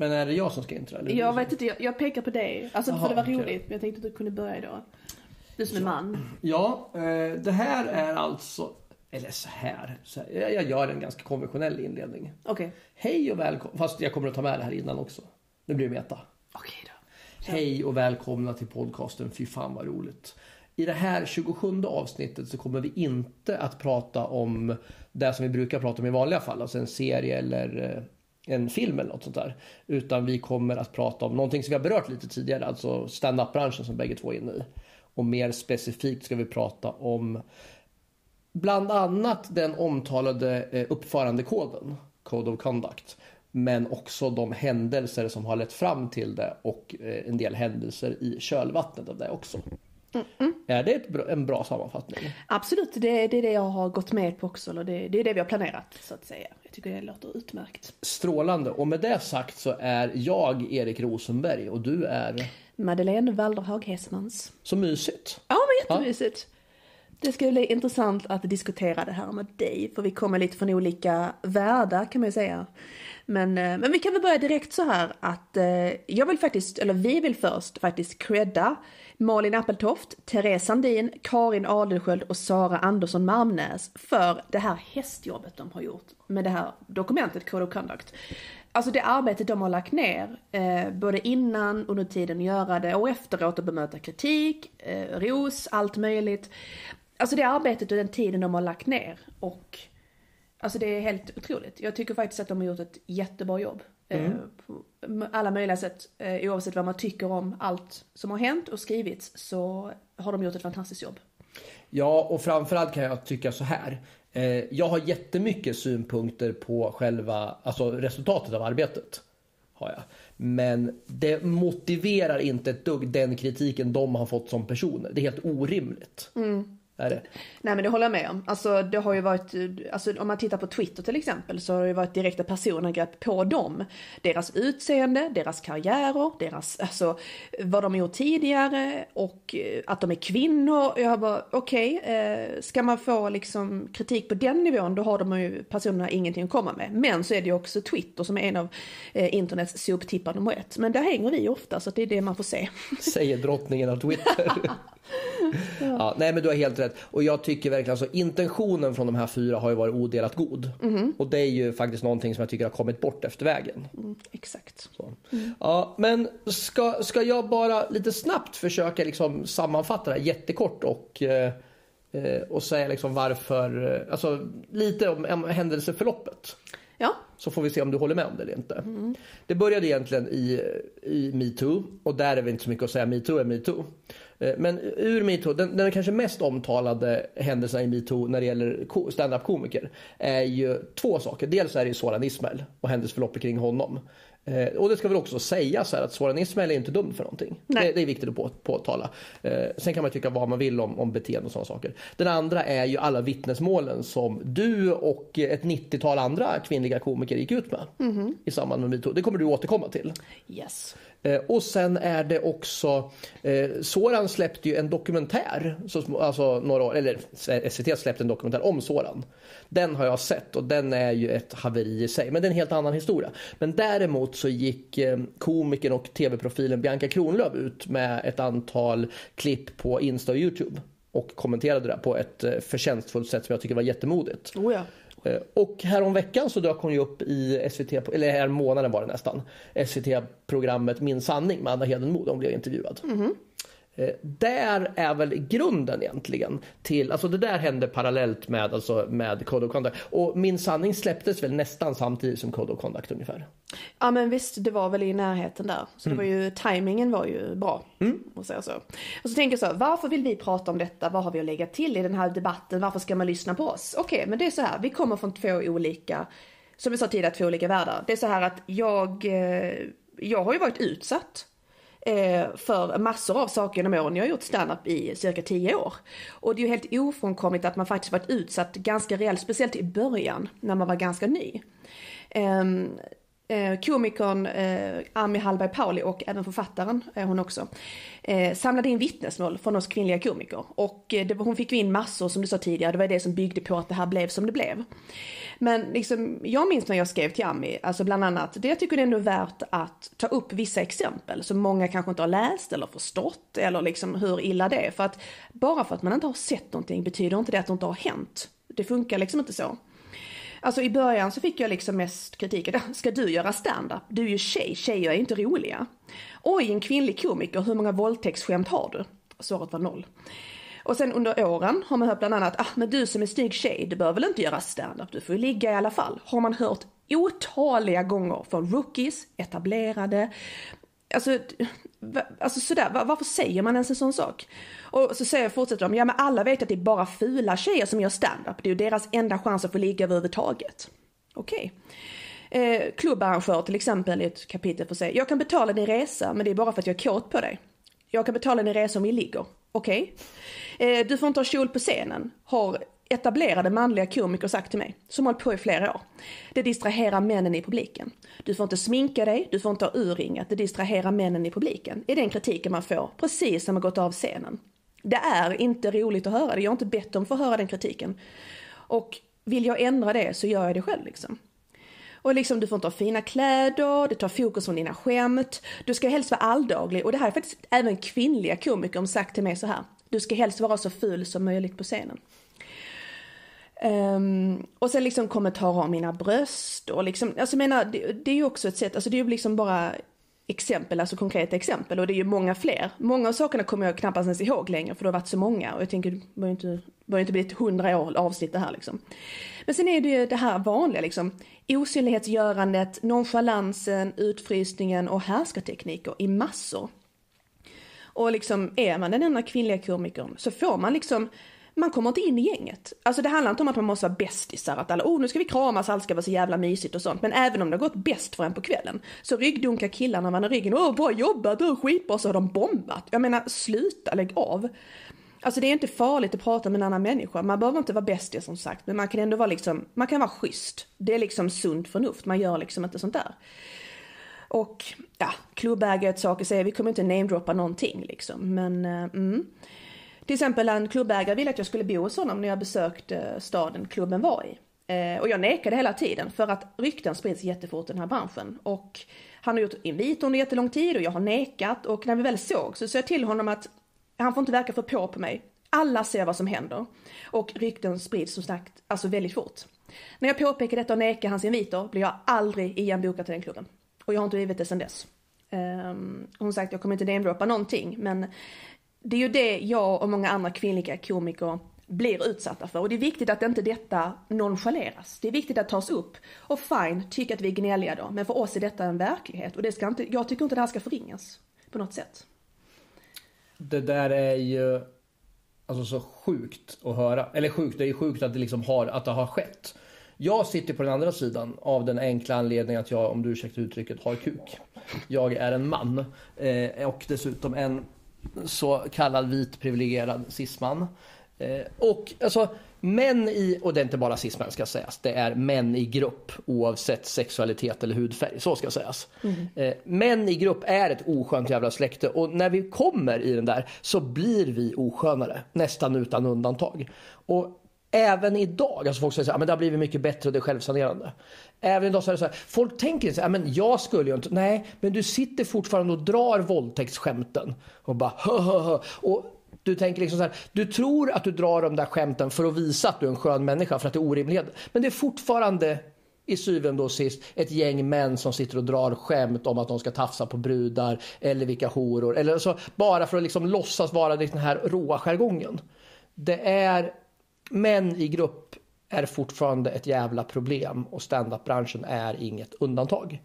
Men är det jag som ska? Eller? Jag vet inte, jag, jag pekar på dig. Alltså Jaha, för det var roligt, men jag tänkte att du kunde börja då. Du som är man. Ja, eh, det här är alltså... Eller så här. Så här jag, jag gör en ganska konventionell inledning. Okej. Hej och välkomna. Fast jag kommer att ta med det här innan också. Nu blir det meta. Okej då. Hej och välkomna till podcasten Fy fan vad roligt. I det här 27 avsnittet så kommer vi inte att prata om det som vi brukar prata om i vanliga fall, alltså en serie eller eh, en film eller något sånt där. Utan vi kommer att prata om någonting som vi har berört lite tidigare, alltså stand-up-branschen som bägge två är inne i. Och mer specifikt ska vi prata om bland annat den omtalade eh, uppförandekoden, Code of Conduct. Men också de händelser som har lett fram till det och eh, en del händelser i kölvattnet av det också. Är det ett bra, en bra sammanfattning? Absolut, det, det är det jag har gått med på också. Eller det, det är det vi har planerat så att säga. Jag tycker det låter utmärkt. Strålande. Och med det sagt så är jag Erik Rosenberg och du är Madeleine Walderhag Hesmans. så mysigt. Ja, men jättemysigt. Det ska bli intressant att diskutera det här med dig, för vi kommer lite från olika världar kan man ju säga. Men, eh, men vi kan väl börja direkt så här att eh, jag vill faktiskt, eller vi vill först faktiskt credda Malin Appeltoft, Therese Sandin, Karin Adelsköld och Sara Andersson Malmnäs för det här hästjobbet de har gjort med det här dokumentet Code of Conduct. Alltså det arbetet de har lagt ner, eh, både innan, under tiden att göra det och efteråt att bemöta kritik, eh, ros, allt möjligt. Alltså det arbetet och den tiden de har lagt ner och Alltså det är helt otroligt. Jag tycker faktiskt att de har gjort ett jättebra jobb. Eh, på alla möjliga sätt. Eh, oavsett vad man tycker om allt som har hänt och skrivits så har de gjort ett fantastiskt jobb. Ja, och framförallt kan jag tycka så här. Eh, jag har jättemycket synpunkter på själva alltså resultatet av arbetet. Har jag. Men det motiverar inte ett dugg den kritiken de har fått som personer. Det är helt orimligt. Är det? Nej men det håller jag med om. Alltså det har ju varit, alltså om man tittar på Twitter till exempel så har det ju varit direkta personangrepp på dem. Deras utseende, deras karriärer, deras, alltså vad de har gjort tidigare och eh, att de är kvinnor. Jag bara okej, eh, ska man få liksom kritik på den nivån då har de ju personerna ingenting att komma med. Men så är det ju också Twitter som är en av eh, internets soptippar nummer ett. Men där hänger vi ofta så det är det man får se. Säger drottningen av Twitter. ja, nej men du har helt rätt. Och jag tycker verkligen alltså intentionen från de här fyra har ju varit odelat god. Och det är ju faktiskt någonting som jag tycker har kommit bort efter vägen. Mm, exakt. Så. Ja, men ska, ska jag bara lite snabbt försöka liksom sammanfatta det här jättekort och, eh, eh, och säga liksom varför, eh, alltså lite om, händelseförloppet. Ja, Så får vi se om du håller med om det eller inte. Det började egentligen i, i metoo och där är vi inte så mycket att säga. Metoo är metoo. Eh, Men ur metoo, den, den kanske mest omtalade händelsen i metoo när det gäller ko- stand-up-komiker är ju två saker. Dels är det Soran Ismail och händelseförloppet kring honom. Eh, och det ska väl också sägas här att Soran Ismail är inte dömd för någonting. Det, det är viktigt att på, påtala. Eh, sen kan man tycka vad man vill om, om beteende och sådana saker. Den andra är ju alla vittnesmålen som du och ett 90-tal andra kvinnliga komiker gick ut med i samband med metoo. Det kommer du återkomma till. yes. Eh, och sen är det också, eh, Soran släppte ju en dokumentär, så, alltså några år, eller eh, SVT släppte en dokumentär om Soran. Den har jag sett och den är ju ett haveri i sig, men det är en helt annan historia. Men däremot så gick eh, komikern och tv-profilen Bianca Kronlöf ut med ett antal klipp på Insta och Youtube och kommenterade det på ett eh, förtjänstfullt sätt som jag tycker var jättemodigt. Oh ja. Eh, och häromveckan så dök hon ju upp i SVT, eller här månaden var det nästan, SVT-programmet Min sanning med Anna Hedenmo, hon blev intervjuad. Eh, där är väl grunden egentligen till, alltså det där hände parallellt med, alltså med Code of Conduct. Och Min sanning släpptes väl nästan samtidigt som Code of Conduct ungefär. Ja men visst, det var väl i närheten där. Så det var ju, tajmingen var ju bra. Och så, så. Och så tänker jag så, varför vill vi prata om detta? Vad har vi att lägga till i den här debatten? Varför ska man lyssna på oss? Okej, men det är så här, vi kommer från två olika, som vi sa tidigare, två olika världar. Det är så här att jag, eh, jag har ju varit utsatt eh, Eh, för massor av saker genom åren. Jag har gjort standup i cirka tio år. Och det är ju helt ofrånkomligt att man faktiskt varit utsatt ganska rejält, speciellt i början när man var ganska ny. Ehm, Eh, komikern eh, Ami Hallberg Pauli och även författaren eh, hon också, eh, samlade in vittnesmål från oss kvinnliga komiker. Och eh, det hon fick in massor som du sa tidigare, det var det som byggde på att det här blev som det blev. Men liksom, jag minns när jag skrev till Ami, alltså bland annat, det jag tycker det är ändå värt att ta upp vissa exempel som många kanske inte har läst eller förstått eller liksom hur illa det är. För att bara för att man inte har sett någonting betyder inte det att det inte har hänt. Det funkar liksom inte så. Alltså i början så fick jag liksom mest kritik. Ah, ska du göra standup? Du är ju tjej, tjejer är inte roliga. Oj, en kvinnlig komiker, hur många våldtäktsskämt har du? Svaret var noll. Och sen under åren har man hört bland annat, ah men du som är snygg tjej, du behöver väl inte göra standup, du får ju ligga i alla fall. Har man hört otaliga gånger från rookies, etablerade, alltså, alltså sådär, varför säger man ens en sån sak? Och så säger, fortsätter de, ja men alla vet att det är bara fula tjejer som gör standup. det är ju deras enda chans att få ligga överhuvudtaget. Okej. Okay. Eh, klubbarrangör till exempel i ett kapitel får säga, jag kan betala din resa men det är bara för att jag är kåt på dig. Jag kan betala din resa om vi ligger. Okej. Okay. Eh, du får inte ha kjol på scenen, har etablerade manliga komiker sagt till mig, som hållit på i flera år. Det distraherar männen i publiken. Du får inte sminka dig, du får inte ha urringat, det distraherar männen i publiken. är den kritiken man får, precis när man gått av scenen. Det är inte roligt att höra det, jag har inte bett om att få höra den kritiken. Och vill jag ändra det så gör jag det själv liksom. Och liksom du får inte ha fina kläder, det tar fokus från dina skämt, du ska helst vara alldaglig och det här är faktiskt även kvinnliga komiker sagt till mig så här. Du ska helst vara så ful som möjligt på scenen. Um, och sen liksom kommentarer om mina bröst och liksom, alltså jag menar, det, det är ju också ett sätt, alltså det är ju liksom bara exempel, alltså konkreta exempel och det är ju många fler. Många av sakerna kommer jag knappast ens ihåg längre för det har varit så många och jag tänker, det bör ju inte, var inte blivit hundra år avsnitt det här liksom. Men sen är det ju det här vanliga liksom, osynlighetsgörandet, nonchalansen, utfrysningen och härskartekniker i massor. Och liksom är man den enda kvinnliga komikern så får man liksom man kommer inte in i gänget. Alltså det handlar inte om att man måste vara bästisar, att alla, oh nu ska vi kramas, allt ska vara så jävla mysigt och sånt. Men även om det har gått bäst för en på kvällen, så ryggdunkar killarna man i ryggen, åh bra jobbat, du skitbra, så har de bombat. Jag menar sluta, lägg av. Alltså det är inte farligt att prata med en annan människa, man behöver inte vara bästis som sagt, men man kan ändå vara liksom, man kan vara schysst. Det är liksom sunt förnuft, man gör liksom inte sånt där. Och ja, klubbägare ett säger, att säga, vi kommer inte namedroppa någonting liksom, men uh, mm. Till exempel en klubbägare ville att jag skulle bo hos honom när jag besökte staden klubben var i. Eh, och jag nekade hela tiden för att rykten sprids jättefort i den här branschen. Och han har gjort inviter under jättelång tid och jag har nekat och när vi väl såg så sa jag till honom att han får inte verka för på på mig. Alla ser vad som händer. Och rykten sprids som sagt alltså väldigt fort. När jag påpekar detta och nekar hans inviter blir jag aldrig igen bokad till den klubben. Och jag har inte blivit det sedan dess. Um, hon sagt jag kommer inte namedroppa någonting men det är ju det jag och många andra kvinnliga komiker blir utsatta för. Och det är viktigt att inte detta nonchaleras. Det är viktigt att tas upp. Och fine, tyck att vi är gnälliga då. Men för oss är detta en verklighet. Och det ska inte, jag tycker inte det här ska förringas. På något sätt. Det där är ju alltså så sjukt att höra. Eller sjukt, det är ju sjukt att det liksom har, att det har skett. Jag sitter på den andra sidan av den enkla anledningen att jag, om du ursäktar uttrycket, har kuk. Jag är en man. Eh, och dessutom en så kallad vit privilegierad cisman. Eh, och alltså män i, och det är inte bara cismän ska sägas, det är män i grupp oavsett sexualitet eller hudfärg, så ska sägas. Mm. Eh, män i grupp är ett oskönt jävla släkte och när vi kommer i den där så blir vi oskönare, nästan utan undantag. Och Även idag, alltså folk säger att det har blivit mycket bättre och det är självsanerande. Även idag så är det så här, folk tänker så här, men jag skulle ju inte, nej, men du sitter fortfarande och drar våldtäktsskämten och bara hö, hö, hö. Och du tänker liksom så här, du tror att du drar de där skämten för att visa att du är en skön människa för att det är orimlighet. Men det är fortfarande i syvende och sist ett gäng män som sitter och drar skämt om att de ska tafsa på brudar eller vilka horor. Eller så, bara för att liksom låtsas vara den här råa jargongen. Det är män i grupp är fortfarande ett jävla problem och standup-branschen är inget undantag.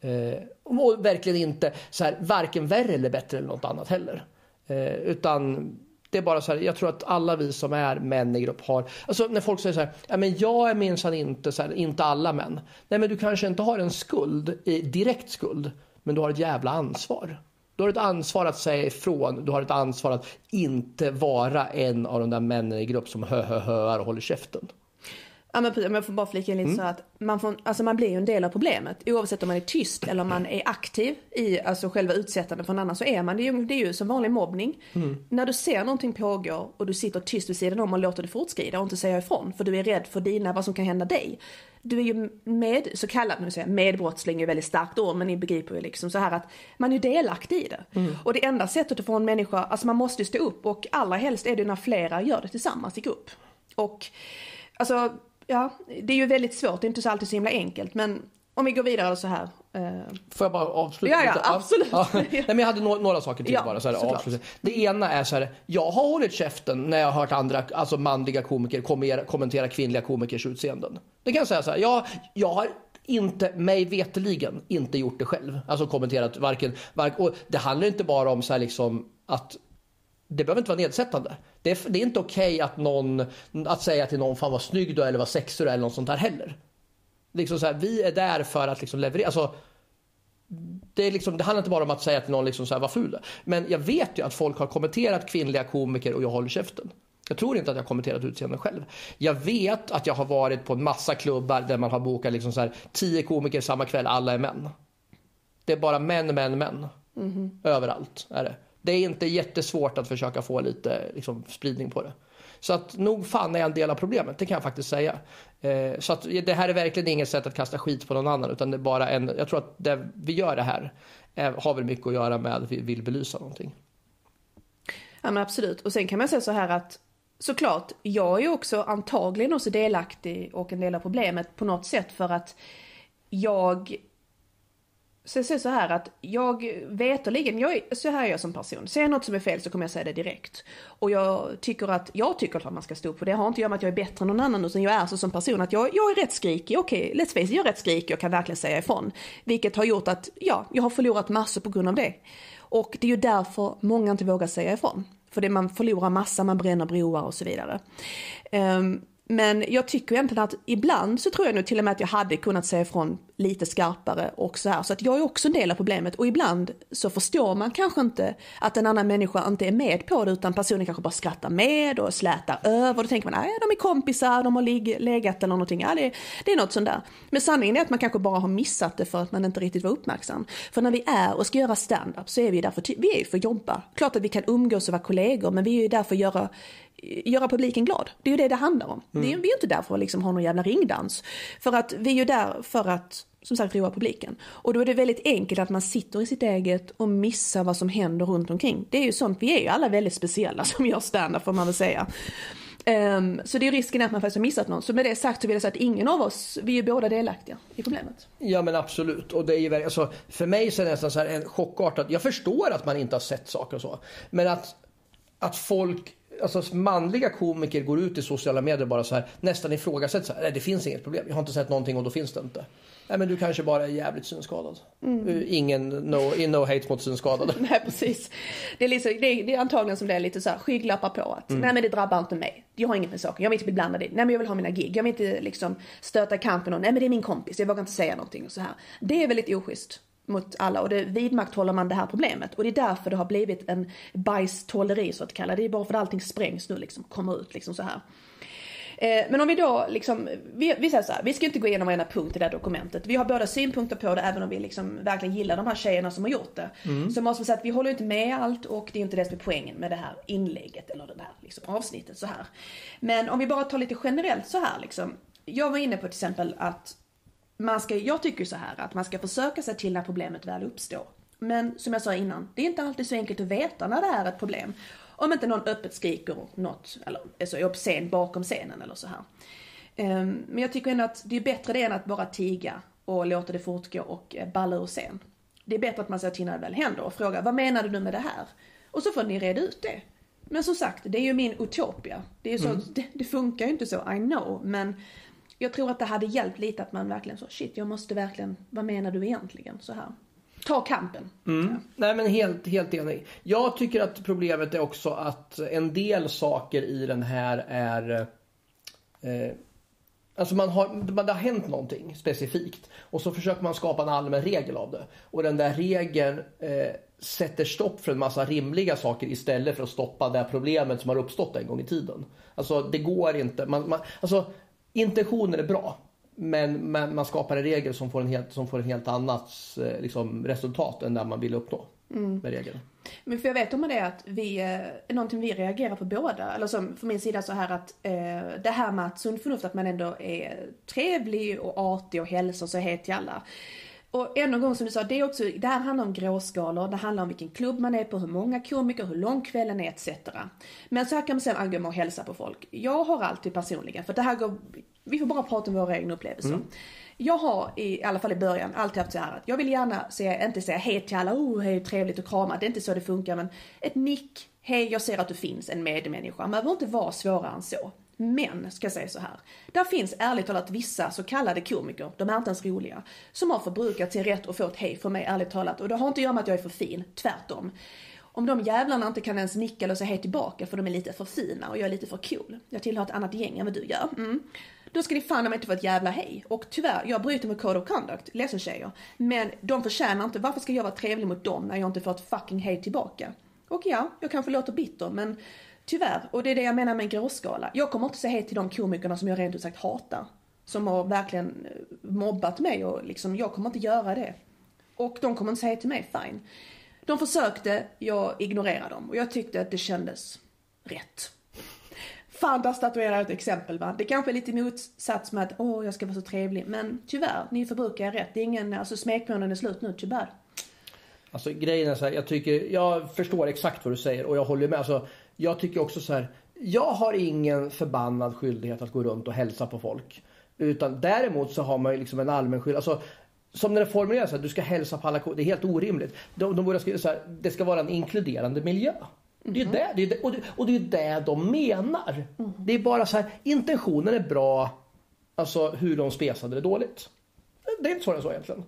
Eh, och verkligen inte så här, varken värre eller bättre eller något annat heller. Eh, utan det är bara så här, jag tror att alla vi som är män i grupp har, alltså när folk säger så här, ja men jag är minsann inte så här, inte alla män. Nej men du kanske inte har en skuld, eh, direkt skuld, men du har ett jävla ansvar. Du har ett ansvar att säga ifrån. Du har ett ansvar att inte vara en av de där männen i grupp som hö hö höar och håller käften. Ja, men precis, om jag får bara flika in lite så att man, får, alltså man blir ju en del av problemet. Oavsett om man är tyst eller om man är aktiv i alltså själva utsättandet för en annan så är man det. Är ju, det är ju som vanlig mobbning. När du ser någonting pågå och du sitter tyst vid sidan om och låter det fortskrida och inte säga ifrån för du är rädd för dina, vad som kan hända dig. Du är ju med, så kallad, nu säger jag, medbrottsling är ju väldigt starkt ord men ni begriper ju liksom så här att man är ju delaktig i det. Och det enda sättet att få en människa, alltså man måste ju stå upp och allra helst är det när flera gör det tillsammans i grupp. Och alltså, ja, det är ju väldigt svårt, det är inte så alltid så himla enkelt men om vi går vidare så här. Eh, Får jag bara avsluta? Ja, ja, absolut. Ja. Nej, men jag hade några, några saker till Ja, bara. Så här, avsluta. Det ena är så här, jag har hållit käften när jag har hört andra, alltså manliga komiker kommentera, kommentera kvinnliga komikers utseenden. Det kan jag säga så här, jag, jag har inte, mig veteligen inte gjort det själv. Alltså kommenterat varken, varken och det handlar inte bara om så här liksom att det behöver inte vara nedsättande. Det är, det är inte okej att någon, att säga till någon fan vad snygg du är eller vad sexig du är eller något sånt där heller. Liksom så här, vi är där för att liksom leverera. Alltså, det, är liksom, det handlar inte bara om att säga till någon liksom så här, vad ful du är. Men jag vet ju att folk har kommenterat kvinnliga komiker och jag håller käften. Jag tror inte att jag har kommenterat utseende själv. Jag vet att jag har varit på en massa klubbar där man har bokat liksom så här, tio komiker samma kväll, alla är män. Det är bara män, män, män. Överallt är det. Det är inte jättesvårt att försöka få lite liksom, spridning på det. Så att nog fan är jag en del av problemet, det kan jag faktiskt säga. Eh, så att det här är verkligen inget sätt att kasta skit på någon annan utan det är bara en, jag tror att det, vi gör det här är, har väl mycket att göra med att vi vill belysa någonting. Ja men absolut. Och sen kan man säga så här att såklart, jag är ju också antagligen också delaktig och en del av problemet på något sätt för att jag så jag säger så här att jag veterligen, jag är, så här är jag som person. Ser jag något som är fel så kommer jag säga det direkt. Och jag tycker att, jag tycker att man ska stå upp för det. har inte att göra med att jag är bättre än någon annan utan jag är så som person att jag, jag är rätt skrikig. Okej, okay, let's face it, jag är rätt skrikig och kan verkligen säga ifrån. Vilket har gjort att, ja, jag har förlorat massor på grund av det. Och det är ju därför många inte vågar säga ifrån. För det man förlorar massa, man bränner broar och så vidare. Um, men jag tycker egentligen att ibland så tror jag nog till och med att jag hade kunnat säga ifrån lite skarpare och så här. Så att jag är också en del av problemet och ibland så förstår man kanske inte att en annan människa inte är med på det utan personen kanske bara skrattar med och slätar över. Då tänker man, nej de är kompisar, de har lig- legat eller någonting. Ja, det, det är något sånt där. Men sanningen är att man kanske bara har missat det för att man inte riktigt var uppmärksam. För när vi är och ska göra stand-up så är vi där för, vi är för att jobba. Klart att vi kan umgås och vara kollegor men vi är ju där för att göra göra publiken glad. Det är ju det det handlar om. Det är, vi är inte där för att liksom ha någon jävla ringdans. För att vi är ju där för att som sagt roa publiken. Och då är det väldigt enkelt att man sitter i sitt eget och missar vad som händer runt omkring. Det är ju sånt, vi är ju alla väldigt speciella som gör stand-up får man väl säga. Ehm, så det är risken att man faktiskt har missat någon. Så med det sagt så vill jag säga att ingen av oss, vi är båda delaktiga i problemet. Ja men absolut. Och det är ju, alltså, för mig så är det nästan så här en chockartad, jag förstår att man inte har sett saker och så. Men att, att folk, alltså manliga komiker går ut i sociala medier bara så här nästan ifrågasätter så här, nej det finns inget problem, jag har inte sett någonting och då finns det inte. Nej men du kanske bara är jävligt synskadad. Ingen, no, no hate mot synskadade. Nej precis. Det är, liksom, det, är, det är antagligen som det är lite så här skygglappar på att nej men det drabbar inte mig. Jag har inget med saken, jag vill inte bli blandad i. Nej men jag vill ha mina gig, jag vill inte liksom stöta i kampen och nej men det är min kompis, jag vågar inte säga någonting och så här. Det är väldigt oschysst mot alla och det vidmakthåller man det här problemet. Och det är därför det har blivit en bajståleri så att kalla. Det är bara för att allting sprängs nu liksom, kommer ut liksom så här. Eh, Men om vi då liksom, vi, vi säger så här, vi ska inte gå igenom varenda punkt i det här dokumentet. Vi har båda synpunkter på det även om vi liksom verkligen gillar de här tjejerna som har gjort det. Så måste vi säga att vi håller inte med allt och det är inte det som är poängen med det här inlägget eller det här liksom, avsnittet så här. Men om vi bara tar lite generellt så här liksom. Jag var inne på till exempel att man ska, jag tycker så här att man ska försöka se till när problemet väl uppstår. Men som jag sa innan, det är inte alltid så enkelt att veta när det är ett problem. Om inte någon öppet skriker något, eller alltså, är obscen bakom scenen eller så här. Ehm, Men jag tycker ändå att det är bättre det än att bara tiga och låta det fortgå och eh, balla ur scen. Det är bättre att man säger till när det väl händer och frågar vad menar du nu med det här? Och så får ni reda ut det. Men som sagt, det är ju min utopia. Det, är så, det, det funkar ju inte så, I know. Men jag tror att det hade hjälpt lite att man verkligen så, shit jag måste verkligen, vad menar du egentligen? Så här. Ta kampen. Ja. Nej men helt, helt enig. Jag tycker att problemet är också att en del saker i den här är eh, Alltså man har, man, det har hänt någonting specifikt och så försöker man skapa en allmän regel av det. Och den där regeln eh, sätter stopp för en massa rimliga saker istället för att stoppa det här problemet som har uppstått en gång i tiden. Alltså det går inte. Man, man, alltså, intentionen är bra. Men man, skapar en regel som får en helt, som får en helt annat eh, liksom, resultat än det man vill uppnå med regeln. Men för jag vet om det att vi, eh, någonting vi reagerar på båda, eller som från min sida så här att eh, det här med att sunt förnuft, att man ändå är trevlig och artig och hälsar så het till alla. Och än en gång som du sa, det, är också, det här handlar om gråskalor, det handlar om vilken klubb man är på, hur många komiker, hur lång kvällen är etc. Men så här kan man säga angående att hälsa på folk. Jag har alltid personligen, för det här går, vi får bara prata om våra egna upplevelser. Jag har i alla fall i början alltid haft så här att jag vill gärna säga, inte säga hej till alla, oh hej trevligt och krama, det är inte så det funkar men ett nick, hej jag ser att du finns, en medmänniska. Man behöver inte vara svårare än så. Men, ska jag säga så här. Där finns ärligt talat vissa så kallade komiker, de är inte ens roliga, som har förbrukat sin rätt och fått hej från mig ärligt talat. Och det har inte att göra med att jag är för fin, tvärtom. Om de jävlarna inte kan ens nicka eller säga hej tillbaka för de är lite för fina och jag är lite för cool. Jag tillhör ett annat gäng än vad du gör. Mm. Då ska ni fan om inte få ett jävla hej. Och tyvärr, jag bryter mot Code of Conduct, ledsen tjejer. Men de förtjänar inte, varför ska jag vara trevlig mot dem när jag inte får ett fucking hej tillbaka? Och ja, jag kanske låter bitter men tyvärr, och det är det jag menar med en gråskala. Jag kommer inte säga hej till de komikerna som jag rent ut sagt hatar. Som har verkligen eh, mobbat mig och liksom, jag kommer inte göra det. Och de kommer inte säga hej till mig, fine. De försökte, jag ignorerade dem och jag tyckte att det kändes rätt. Fan, där statuerar ett exempel va. Det kanske är lite motsats med att åh, jag ska vara så trevlig. Men tyvärr, ni förbrukar rätt. Det är ingen, alltså smekmånaden är slut nu, tyvärr. Alltså grejen är så här, jag tycker, jag förstår exakt vad du säger och jag håller med. Alltså, jag tycker också så här, jag har ingen förbannad skyldighet att gå runt och hälsa på folk. Utan däremot så har man ju liksom en allmän skyldighet. Alltså, som när det formuleras att du ska hälsa på alla det är helt orimligt. De, de borde skriva så här, det ska vara en inkluderande miljö. Det är det, det, är det och, det, och det är det de menar. Det är bara så här, intentionen är bra, alltså hur de spesade det dåligt. Det är inte svårare än så egentligen.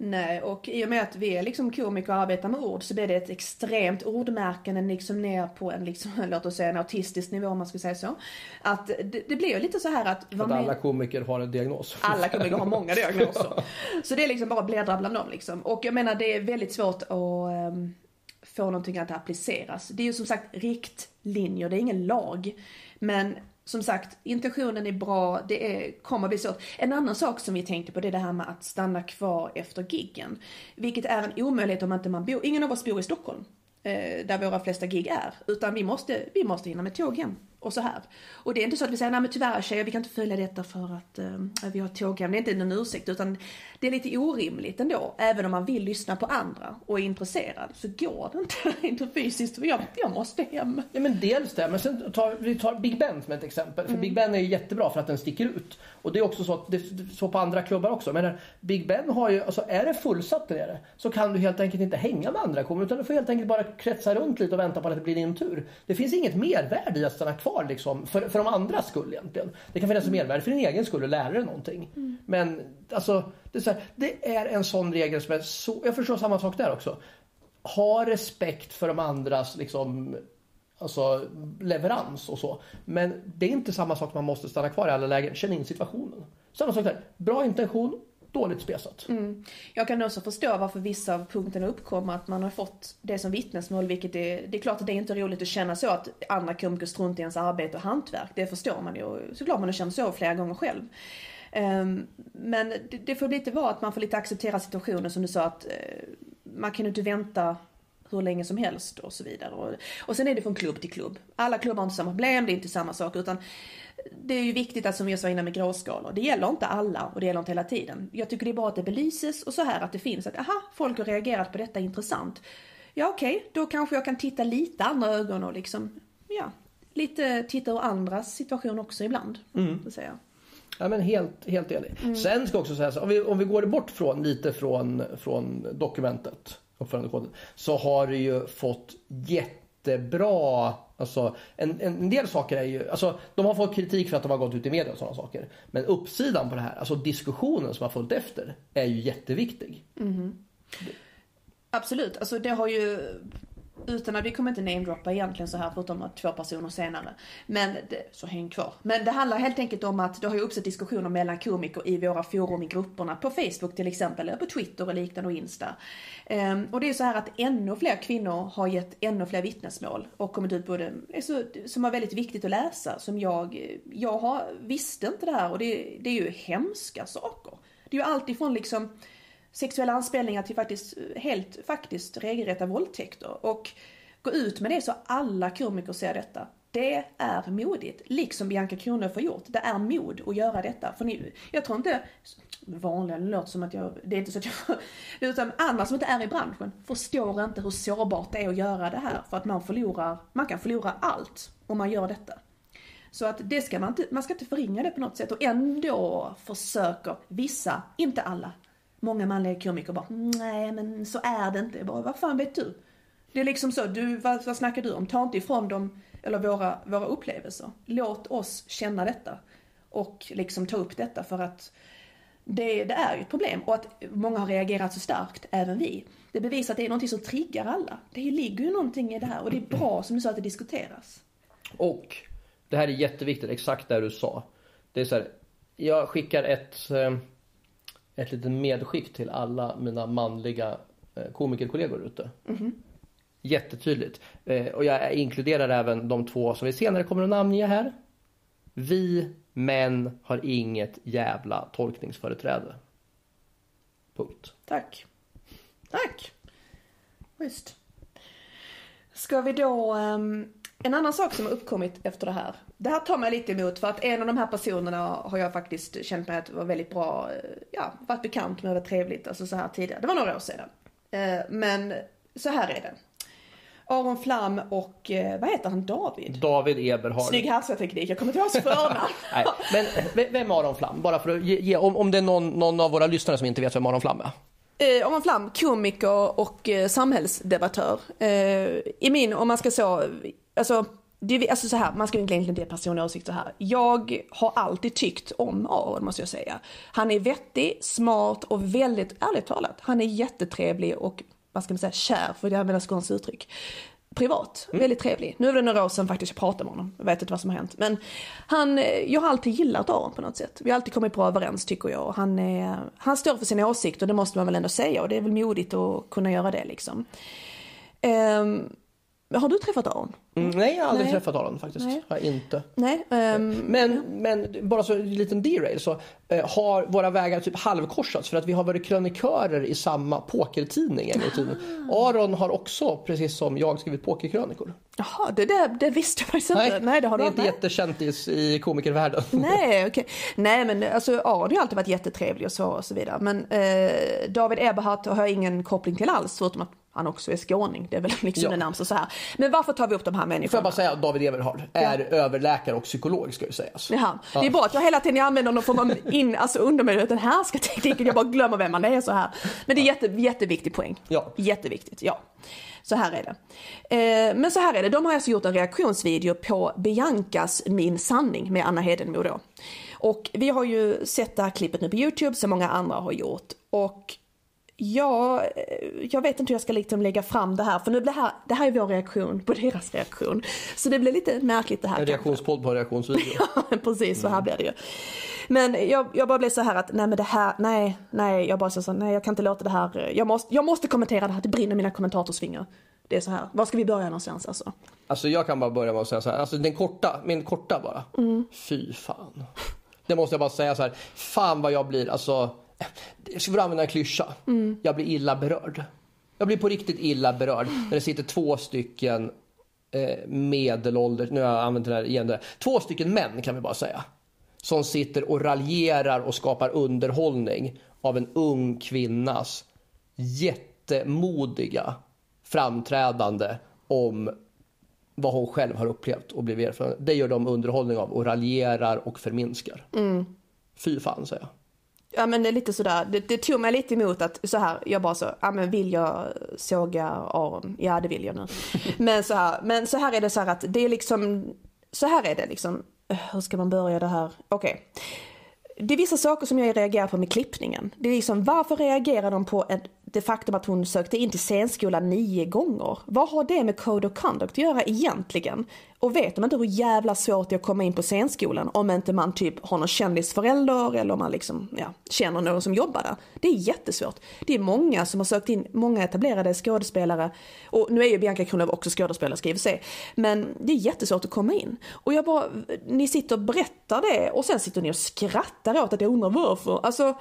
Nej, och i och med att vi är liksom komiker och arbetar med ord så blir det ett extremt ordmärkande liksom ner på en, liksom, låt oss säga en autistisk nivå om man ska säga så. Att det, det blir ju lite så här att... Att alla komiker har en diagnos. Alla komiker har många diagnoser. Så det är liksom bara bläddra bland dem liksom. Och jag menar det är väldigt svårt att um, få någonting att appliceras. Det är ju som sagt riktlinjer, det är ingen lag. Men som sagt, intentionen är bra, det är, kommer bli svårt. En annan sak som vi tänkte på det är det här med att stanna kvar efter giggen. Vilket är en omöjlighet om inte man bor, ingen av oss bor i Stockholm. Eh, där våra flesta gig är. Utan vi måste, vi måste hinna med tåg hem. Och så här. Och det är inte så att vi säger, nej men tyvärr tjejer, vi kan inte följa detta för att eh, vi har tåg hem. Det är inte någon ursäkt utan det är lite orimligt ändå. Även om man vill lyssna på andra och är intresserad så går det inte, inte fysiskt. För jag, jag måste hem. Ja men dels det, men sen tar vi tar Big Ben som ett exempel. För Big Ben är ju jättebra för att den sticker ut. Och det är också så att det är så på andra klubbar också. Men Big Ben har ju, alltså är det fullsatt där nere så kan du helt enkelt inte hänga med andra komiker utan du får helt enkelt bara kretsa runt lite och vänta på att det blir din tur. Det finns inget mervärde i att stanna kvar liksom för, för de andras skull egentligen. Det kan finnas ett mervärde för din egen skull att lära dig någonting. Men alltså, det är, här, det är en sån regel som är så, jag förstår samma sak där också. Ha respekt för de andras liksom alltså leverans och så. Men det är inte samma sak man måste stanna kvar i alla lägen. Känn in situationen. Samma sak där. Bra intention, dåligt spesat. Mm. Jag kan också förstå varför vissa av punkterna uppkommer, att man har fått det som vittnesmål, vilket är, det är klart att det är inte roligt att känna så att andra komiker struntar i ens arbete och hantverk. Det förstår man ju, såklart man har känt så flera gånger själv. Ehm, men det, får lite vara att man får lite acceptera situationen som du sa att eh, man kan ju inte vänta hur länge som helst och så vidare. Och, och sen är det från klubb till klubb. Alla klubbar har inte samma problem, det är inte samma sak utan det är ju viktigt att som jag sa innan med gråskalor, det gäller inte alla och det gäller inte hela tiden. Jag tycker det är bra att det belyses och så här att det finns att aha, folk har reagerat på detta intressant. Ja okej, okay, då kanske jag kan titta lite andra ögon och liksom, ja, lite titta ur andras situation också ibland. Mm. Så säga. Ja men helt, helt enig. Mm. Sen ska jag också säga så om vi, om vi går bort från, lite från, från dokumentet, uppförandekoden, så har det ju fått jättebra Alltså, en, en del saker är ju, alltså, de har fått kritik för att de har gått ut i media och sådana saker. Men uppsidan på det här, alltså diskussionen som har följt efter, är ju jätteviktig. Mm. Absolut, alltså det har ju utan att vi kommer inte namedroppa egentligen så här förutom att två personer senare. Men, det, så häng kvar. Men det handlar helt enkelt om att det har ju uppstått diskussioner mellan komiker i våra forum i grupperna på Facebook till exempel, eller på Twitter och liknande och Insta. Um, och det är så här att ännu fler kvinnor har gett ännu fler vittnesmål och kommit ut både, så, som var väldigt viktigt att läsa, som jag, jag har, visste inte det här och det, det är ju hemska saker. Det är ju alltifrån liksom sexuella anspelningar till faktiskt helt faktiskt regelrätta våldtäkter. Och gå ut med det så alla komiker ser detta. Det är modigt. Liksom Bianca Kronlöf har gjort. Det är mod att göra detta. För ni, jag tror inte, vanliga, det låter som att jag, det är inte så att jag, utan andra som inte är i branschen förstår inte hur sårbart det är att göra det här. För att man förlorar, man kan förlora allt om man gör detta. Så att det ska man inte, man ska inte förringa det på något sätt och ändå försöker vissa, inte alla, många manliga komiker bara, nej men så är det inte. Jag bara, vad fan vet du? Det är liksom så, du, vad, vad snackar du om? Ta inte ifrån dem, eller våra, våra upplevelser. Låt oss känna detta. Och liksom ta upp detta för att det, det är ju ett problem. Och att många har reagerat så starkt, även vi. Det bevisar att det är någonting som triggar alla. Det ligger ju någonting i det här och det är bra som du sa att det diskuteras. Och det här är jätteviktigt, exakt det du sa. Det är så här, jag skickar ett eh, ett litet medskick till alla mina manliga eh, komikerkollegor ute. Mm. Jättetydligt. Eh, och jag inkluderar även de två som vi senare kommer att namnge här. Vi män har inget jävla tolkningsföreträde. Punkt. Tack. Tack. Visst. Ska vi då um en annan sak som har uppkommit efter det här. Det här tar mig lite emot för att en av de här personerna har jag faktiskt känt mig att var väldigt bra, eh, ja, varit bekant med, det var trevligt, alltså så här tidigare. Det var några år sedan. Eh, men så här är det. Aron Flam och, eh, vad heter han, David? David Eberhard. Snygg härskarteknik, jag kommer inte ihåg hans förnamn. Men vem är Aron Flam? Bara för att ge om, om det är någon, någon av våra lyssnare som inte vet vem Aron Flam är. Eh, Aron Flam, komiker och eh, samhällsdebattör. Eh, I min, om man ska så, alltså, det, alltså så här, man ska egentligen inte ge personliga åsikter här. Jag har alltid tyckt om Aron måste jag säga. Han är vettig, smart och väldigt, ärligt talat, han är jättetrevlig och vad ska man säga, kär för att använda skånskt uttryck privat. Mm. Väldigt trevlig. Nu är det några år sedan faktiskt jag pratade med honom. Jag vet inte vad som har hänt. Men han, jag har alltid gillat Aron på något sätt. Vi har alltid kommit bra överens tycker jag. Han, är, han står för sina åsikter, det måste man väl ändå säga. Och det är väl modigt att kunna göra det liksom. Um, har du träffat Aron? Mm, nej, jag har aldrig nej. träffat Aron faktiskt. Nej. Har jag inte. Nej, um, men, ja. men bara så en liten derail så uh, har våra vägar typ halvkorsats för att vi har varit krönikörer i samma pokertidning en gång i tiden. Ah. Aron har också, precis som jag, skrivit pokerkrönikor. Jaha, det, det, det visste jag faktiskt inte. Nej, nej det har det är inte jättekänt i, i komikervärlden. Nej, okej. Okay. Nej, men alltså Aron har alltid varit jättetrevlig och så och så vidare. Men eh, David Eberhardt har jag ingen koppling till alls, förutom att han också är skåning. Det är väl liksom ja. det närmsta så här. Men varför tar vi upp de här människorna? Får jag bara säga att David Everhard är ja. överläkare och psykolog ska ju sägas. Jaha. Ja. Det är bra att jag hela tiden använder någon form av in, alltså undermedveten härskartekniken. Jag bara glömmer vem man är så här. Men det är jätte, jätteviktig poäng. Ja. Jätteviktigt, ja. Så här är det. Eh, men så här är det, de har alltså gjort en reaktionsvideo på Biancas Min sanning med Anna Hedenmo då. Och vi har ju sett det här klippet nu på Youtube som många andra har gjort. Och Ja, jag vet inte hur jag ska liksom lägga fram det här för nu blir det här, det här är vår reaktion på deras reaktion. Så det blir lite märkligt det här. En reaktionspodd på en reaktionsvideo. ja, precis så här blir det ju. Men jag, jag bara blev så här att, nej men det här, nej, nej, jag bara så, så nej jag kan inte låta det här, jag måste, jag måste kommentera det här, det brinner mina kommentatorsfingrar. Det är så här, var ska vi börja någonstans alltså? Alltså jag kan bara börja med att säga så här, alltså den korta, min korta bara. Mm. Fy fan. Det måste jag bara säga så här, fan vad jag blir, alltså jag ska använda en klyscha. Mm. Jag blir illa berörd. Jag blir på riktigt illa berörd när det sitter två stycken eh, medelålders, nu har jag använt den här igen, där. två stycken män kan vi bara säga. Som sitter och raljerar och skapar underhållning av en ung kvinnas jättemodiga framträdande om vad hon själv har upplevt och blivit erfaren. Det gör de underhållning av och raljerar och förminskar. Mm. Fy fan säger jag. Ja men det är lite sådär, det, det tog mig lite emot att så här, jag bara så, ja men vill jag såga Aron? Ja det vill jag nu. men så här, men så här är det så här att det är liksom, så här är det liksom, hur ska man börja det här? Okej. Okay. Det är vissa saker som jag reagerar på med klippningen. Det är liksom, varför reagerar de på ett det faktum att hon sökte in till scenskolan nio gånger. Vad har det med Code of Conduct att göra egentligen? Och vet de inte hur jävla svårt det är att komma in på scenskolan om inte man typ har någon kändisförälder eller om man liksom, ja, känner någon som jobbar där. Det är jättesvårt. Det är många som har sökt in, många etablerade skådespelare, och nu är ju Bianca Kronlöf också skådespelare skriver vi men det är jättesvårt att komma in. Och jag bara, ni sitter och berättar det och sen sitter ni och skrattar åt att jag undrar varför. Alltså,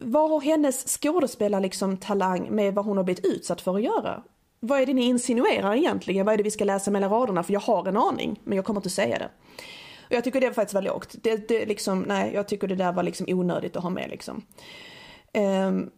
vad har hennes skådespelar liksom talang med vad hon har blivit utsatt för att göra? Vad är det ni insinuerar egentligen? Vad är det vi ska läsa mellan raderna? För jag har en aning, men jag kommer inte säga det. Och jag tycker det faktiskt var lågt. Det, det liksom, nej, jag tycker det där var liksom onödigt att ha med liksom. Um,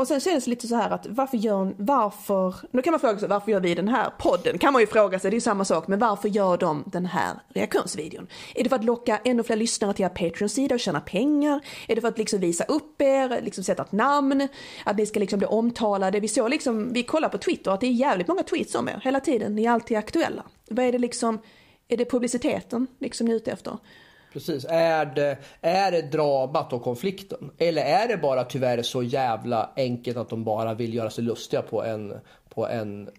och sen känns det lite så här att varför gör, varför, nu kan man fråga sig varför gör vi den här podden? Kan man ju fråga sig, det är ju samma sak, men varför gör de den här reaktionsvideon? Är det för att locka ännu fler lyssnare till er Patreon-sida och tjäna pengar? Är det för att liksom visa upp er, liksom sätta ett namn? Att ni ska liksom bli omtalade? Vi såg liksom, vi kollar på Twitter att det är jävligt många tweets om er hela tiden, ni är alltid aktuella. Vad är det liksom, är det publiciteten liksom ni är ute efter? Precis. Är det, är det dramat och konflikten? Eller är det bara tyvärr så jävla enkelt att de bara vill göra sig lustiga på en, på en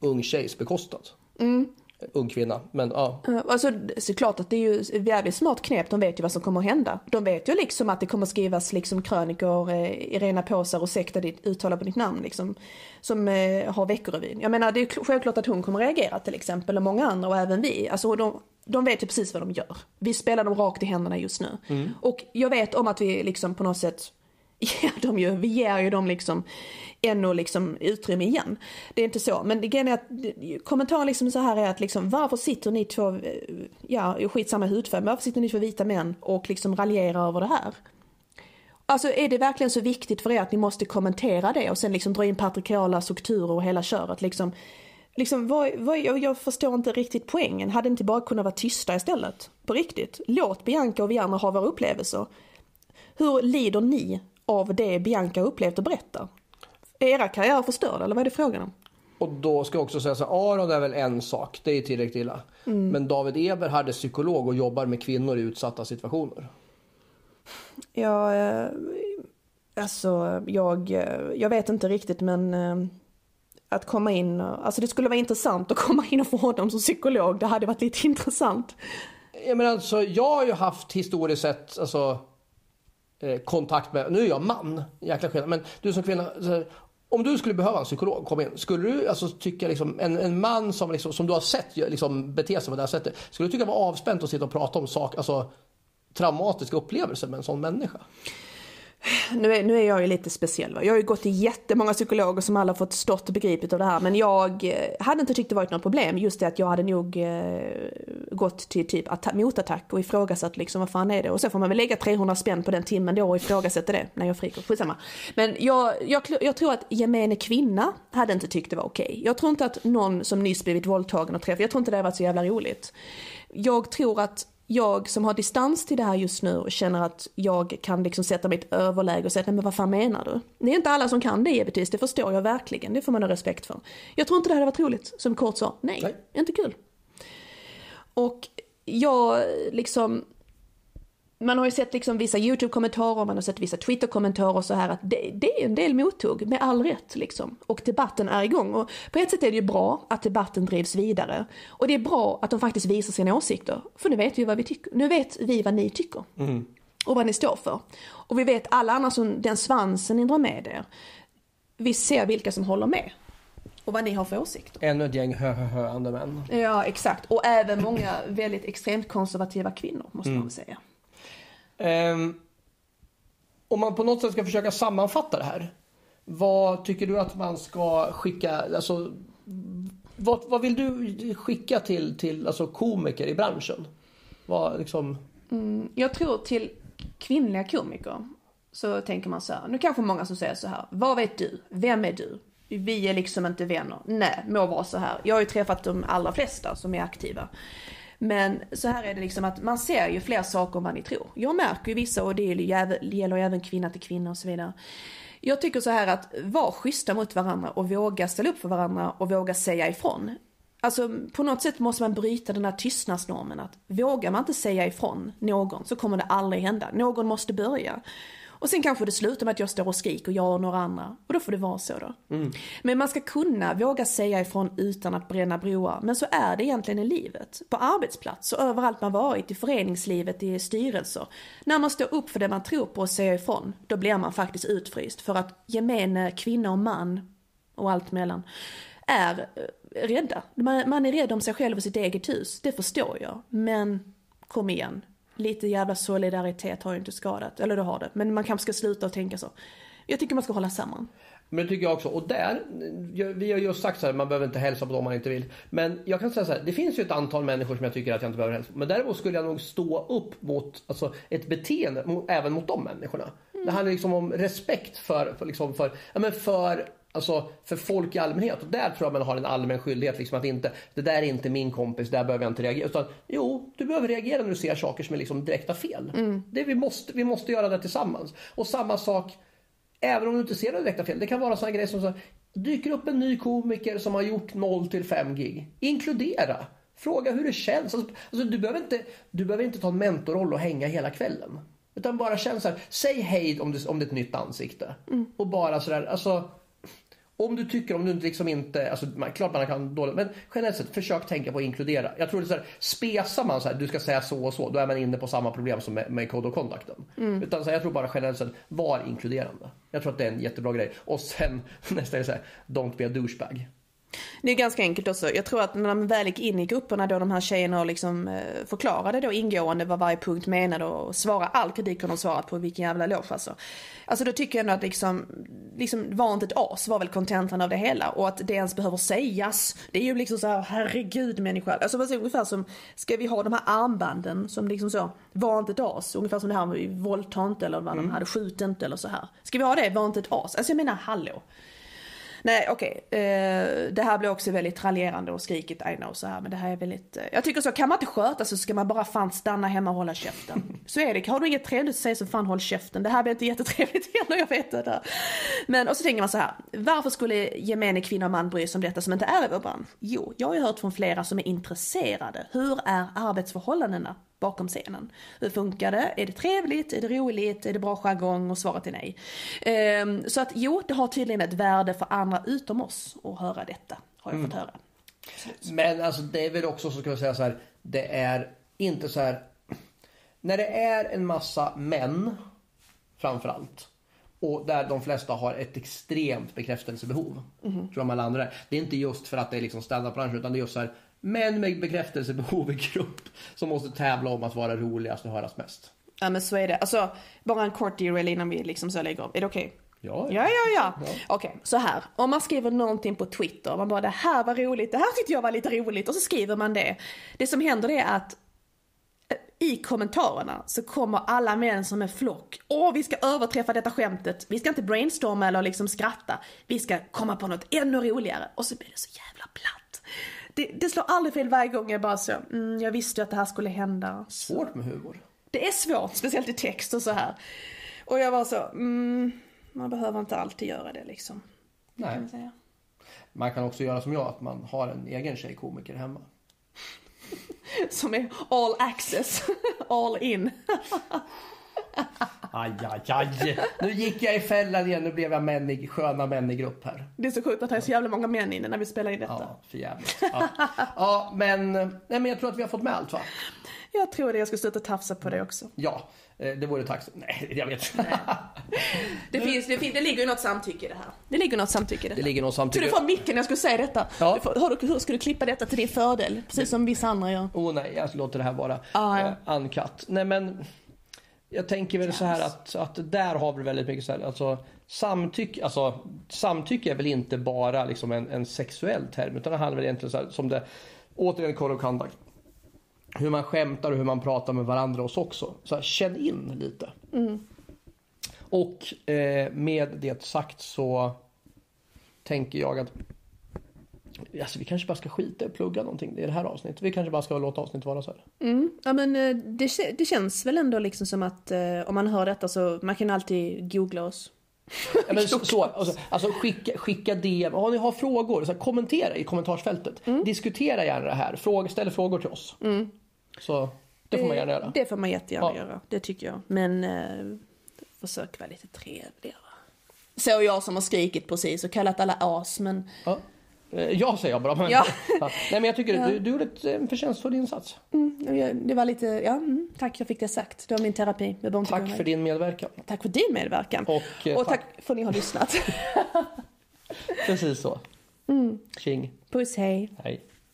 ung tjejs bekostnad? Mm. Ung kvinna, men ja. Alltså såklart att det är ju ett jävligt smart knep, de vet ju vad som kommer att hända. De vet ju liksom att det kommer skrivas liksom krönikor eh, i rena påsar och sekta ditt uttala på ditt namn liksom. Som eh, har Veckorevyn. Jag menar det är självklart att hon kommer att reagera till exempel och många andra och även vi. Alltså de, de vet ju precis vad de gör. Vi spelar dem rakt i händerna just nu. Mm. Och jag vet om att vi liksom på något sätt ger dem ju, vi ger ju dem liksom ännu liksom utrymme igen. Det är inte så, men grejen är att kommentaren liksom så här är att liksom varför sitter ni två, eh, ja skitsamma hudfärg, varför sitter ni två vita män och liksom raljerar över det här? Alltså är det verkligen så viktigt för er att ni måste kommentera det och sen liksom dra in patriarkala strukturer och hela köret liksom? Liksom, vad, vad, jag, jag, förstår inte riktigt poängen. Hade inte bara kunnat vara tysta istället? På riktigt. Låt Bianca och vi andra ha våra upplevelser. Hur lider ni av det Bianca upplevt och berättar? Är era karriärer förstörda eller vad är det frågan om? Och då ska jag också säga så Aron är väl en sak, det är tillräckligt illa. Mm. Men David Eber hade psykolog och jobbar med kvinnor i utsatta situationer. Ja, eh, alltså jag, eh, jag vet inte riktigt men eh, att komma in, alltså det skulle vara intressant att komma in och få honom som psykolog, det hade varit lite intressant. Ja, men alltså, jag har ju haft historiskt sett alltså, Eh, kontakt med, nu är jag man, jäkla skillnad, men du som kvinna, alltså, om du skulle behöva en psykolog kom in, skulle du alltså tycka liksom, en, en man som, liksom, som du har sett liksom, bete sig på det här sättet, skulle du tycka det var avspänt att sitta och prata om saker, alltså, traumatiska upplevelser med en sån människa? Nu är, nu är jag ju lite speciell. Va? Jag har ju gått till jättemånga psykologer som alla fått stått och begripit av det här. Men jag eh, hade inte tyckt det varit något problem. Just det att jag hade nog eh, gått till typ motattack och ifrågasatt liksom vad fan är det. Och sen får man väl lägga 300 spänn på den timmen då och ifrågasätta det när jag friker. Skitsamma. Men jag, jag, jag tror att gemene kvinna hade inte tyckt det var okej. Okay. Jag tror inte att någon som nyss blivit våldtagen och träffat, jag tror inte det hade varit så jävla roligt. Jag tror att jag som har distans till det här just nu och känner att jag kan liksom sätta mitt överläge och säga nej men vad fan menar du? Det är inte alla som kan det givetvis, det förstår jag verkligen, det får man ha respekt för. Jag tror inte det hade varit roligt, som Kort sa, nej, nej. inte kul. Och jag liksom man har ju sett liksom vissa YouTube-kommentarer, man har sett vissa Twitter-kommentarer och så här att det, det, är en del mothugg med all rätt liksom. Och debatten är igång. Och på ett sätt är det ju bra att debatten drivs vidare. Och det är bra att de faktiskt visar sina åsikter. För nu vet vi vad vi tycker. Nu vet vi vad ni tycker. Mm. Och vad ni står för. Och vi vet alla andra som den svansen ni drar med er. Vi ser vilka som håller med. Och vad ni har för åsikter. Ännu ett gäng hö-hö-höande män. Ja, exakt. Och även många väldigt extremt konservativa kvinnor, måste mm. man väl säga. Um, om man på något sätt ska försöka sammanfatta det här. Vad tycker du att man ska skicka, alltså vad, vad vill du skicka till, till alltså komiker i branschen? Vad liksom... Mm, jag tror till kvinnliga komiker så tänker man så här, nu kanske många som säger så här, vad vet du? Vem är du? Vi är liksom inte vänner. Nej, må vara så här. Jag har ju träffat de allra flesta som är aktiva. Men så här är det liksom att man ser ju fler saker än vad ni tror. Jag märker ju vissa och det gäller ju även kvinna till kvinna och så vidare. Jag tycker så här att var schyssta mot varandra och våga ställa upp för varandra och våga säga ifrån. Alltså på något sätt måste man bryta den här tystnadsnormen att vågar man inte säga ifrån någon så kommer det aldrig hända. Någon måste börja. Och sen kanske det slutar med att jag står och skriker och jag och några andra. Och då får det vara så då. Men man ska kunna våga säga ifrån utan att bränna broar. Men så är det egentligen i livet. På arbetsplats och överallt man varit, i föreningslivet, i styrelser. När man står upp för det man tror på och säger ifrån, då blir man faktiskt utfryst. För att gemene kvinna och man, och allt mellan, är eh, rädda. Man, man är rädd om sig själv och sitt eget hus, det förstår jag. Men kom igen, lite jävla solidaritet har ju inte skadat. Eller det har det, men man kanske ska sluta och tänka så. Jag tycker man ska hålla samman. Men det tycker jag också. Och där, vi har just sagt så här, man behöver inte hälsa på dem man inte vill. Men jag kan säga så här, det finns ju ett antal människor som jag tycker att jag inte behöver hälsa på. Men däremot skulle jag nog stå upp mot alltså, ett beteende, även mot de människorna. Mm. Det handlar liksom om respekt för, för, liksom, för, ja, men för Alltså för folk i allmänhet. Och där tror jag man har en allmän skyldighet. Liksom att inte, det där är inte min kompis, där behöver jag inte reagera. Utan jo, du behöver reagera när du ser saker som är liksom direkta fel. Mm. Det, vi, måste, vi måste göra det tillsammans. Och samma sak, även om du inte ser några direkta fel. Det kan vara sådana grejer som så dyker upp en ny komiker som har gjort 0 till 5 gig. Inkludera. Fråga hur det känns. Alltså, alltså, du, behöver inte, du behöver inte ta en mentorroll och hänga hela kvällen. Utan bara känn så här, säg hej om det, om det är ett nytt ansikte. Mm. Och bara sådär, alltså om du tycker, om du liksom inte, alltså klart man kan dåligt, men generellt sett försök tänka på att inkludera. Jag tror det är så här, spesar man så här, du ska säga så och så, då är man inne på samma problem som med, med Code of Conducten. Mm. Utan så här, jag tror bara generellt sett, var inkluderande. Jag tror att det är en jättebra grej. Och sen nästa är så här, don't be a douchebag. Det är ganska enkelt också. Jag tror att när man väl gick in i grupperna då de här tjejerna och liksom eh, förklarade då ingående vad varje punkt menade och svara all kritik de svarat på, vilken jävla eloge alltså. Alltså då tycker jag ändå att liksom, liksom var inte ett as var väl kontentan av det hela och att det ens behöver sägas. Det är ju liksom så här, herregud människa. Alltså det ungefär som, ska vi ha de här armbanden som liksom så, var inte ett as, ungefär som det här med våldta inte eller vad mm. de hade, skjut inte eller så här. Ska vi ha det, var inte ett as? Alltså jag menar hallå. Nej okej, okay. eh, det här blir också väldigt raljerande och skrikigt, I know så här, men det här är väldigt, eh, jag tycker så, kan man inte sköta så ska man bara fan stanna hemma och hålla käften. Så är det, har du inget trevligt att säga så fan håll käften, det här blir inte jättetrevligt heller, jag vet det. Men, och så tänker man så här, varför skulle gemene kvinna och man bry sig om detta som inte är i vår bransch? Jo, jag har ju hört från flera som är intresserade, hur är arbetsförhållandena bakom scenen. Hur funkar det? Är det trevligt? Är det roligt? Är det bra jargong? Och svaret är nej. Ehm, så att jo, det har tydligen ett värde för andra utom oss att höra detta, har jag mm. fått höra. Men alltså det är väl också så ska jag säga så här, det är inte så här, när det är en massa män framförallt och där de flesta har ett extremt bekräftelsebehov. Mm. Tror jag landar där. Det är inte just för att det är liksom standardbranschen utan det är just så här men med bekräftelsebehov i grupp som måste tävla om att vara roligast och höras mest. Ja men så är det. Alltså, bara en kort derail innan vi liksom så lägger av. Är det okej? Okay? Ja, ja, ja. ja. ja. Okej, okay, så här. Om man skriver någonting på Twitter, man bara det här var roligt, det här tyckte jag var lite roligt och så skriver man det. Det som händer är att eh, i kommentarerna så kommer alla män som en flock. Åh, vi ska överträffa detta skämtet. Vi ska inte brainstorma eller liksom skratta. Vi ska komma på något ännu roligare. Och så blir det så jävla platt det, det slår aldrig fel varje gång jag bara så, mm, jag visste att det här skulle hända. Svårt med humor. Det är svårt, speciellt i text och så här. Och jag var så, mm, man behöver inte alltid göra det liksom. Nej. Kan man, man kan också göra som jag, att man har en egen tjejkomiker hemma. som är all access, all in. Aj, aj, aj. Nu gick jag i fällan igen. Nu blev jag män i, sköna män i grupp här. Det är så sjukt att det är så jävla många män inne när vi spelar in detta. Ja, för jävligt. Ja. ja, men, nej, men jag tror att vi har fått med allt va? Jag tror det. Jag ska sluta tafsa på det också. Ja, eh, det vore tacksamt. Nej, jag vet. Nej. Det, finns, det, finns, det ligger ju något samtycke i det här. Det ligger något samtycke i det Det ligger något samtycke. Så du får micken när jag skulle säga detta. Ja. Du får, hur, hur ska du klippa detta till din fördel? Precis som vissa andra gör. Oh nej, jag låter det här vara ah, ja. uh, uncut. Nej men jag tänker väl så här att, att där har vi väldigt mycket så här, alltså samtycke, alltså samtycke är väl inte bara liksom en, en sexuell term utan det handlar väl egentligen så här, som det, återigen code of conduct. Hur man skämtar och hur man pratar med varandra oss också. Så här, känn in lite. Mm. Och eh, med det sagt så tänker jag att Alltså vi kanske bara ska skita i att plugga någonting i det här avsnittet. Vi kanske bara ska låta avsnittet vara så här. Mm. Ja men eh, det, det känns väl ändå liksom som att eh, om man hör detta så man kan alltid googla oss. Ja, men så, så, alltså, alltså skicka, skicka DM, om ni har frågor, så här, kommentera i kommentarsfältet. Mm. Diskutera gärna det här, Fråga, ställ frågor till oss. Mm. Så det får man gärna göra. Det får man jättegärna ja. göra, det tycker jag. Men eh, försök vara lite trevligare. Så jag som har skrikit precis och kallat alla as, men Ja. Eh, Ja säger jag bara. Men, Ja. Nej men jag tycker Ja. du, du gjorde ett, en förtjänstfull insats. mm, det var lite, ja, mm, tack jag fick det sagt. Det var min terapi med Tack för din medverkan. Tack för din medverkan. Och, eh, Och tack för att ni har lyssnat. Precis så. Tjing. Puss, hej. Hej.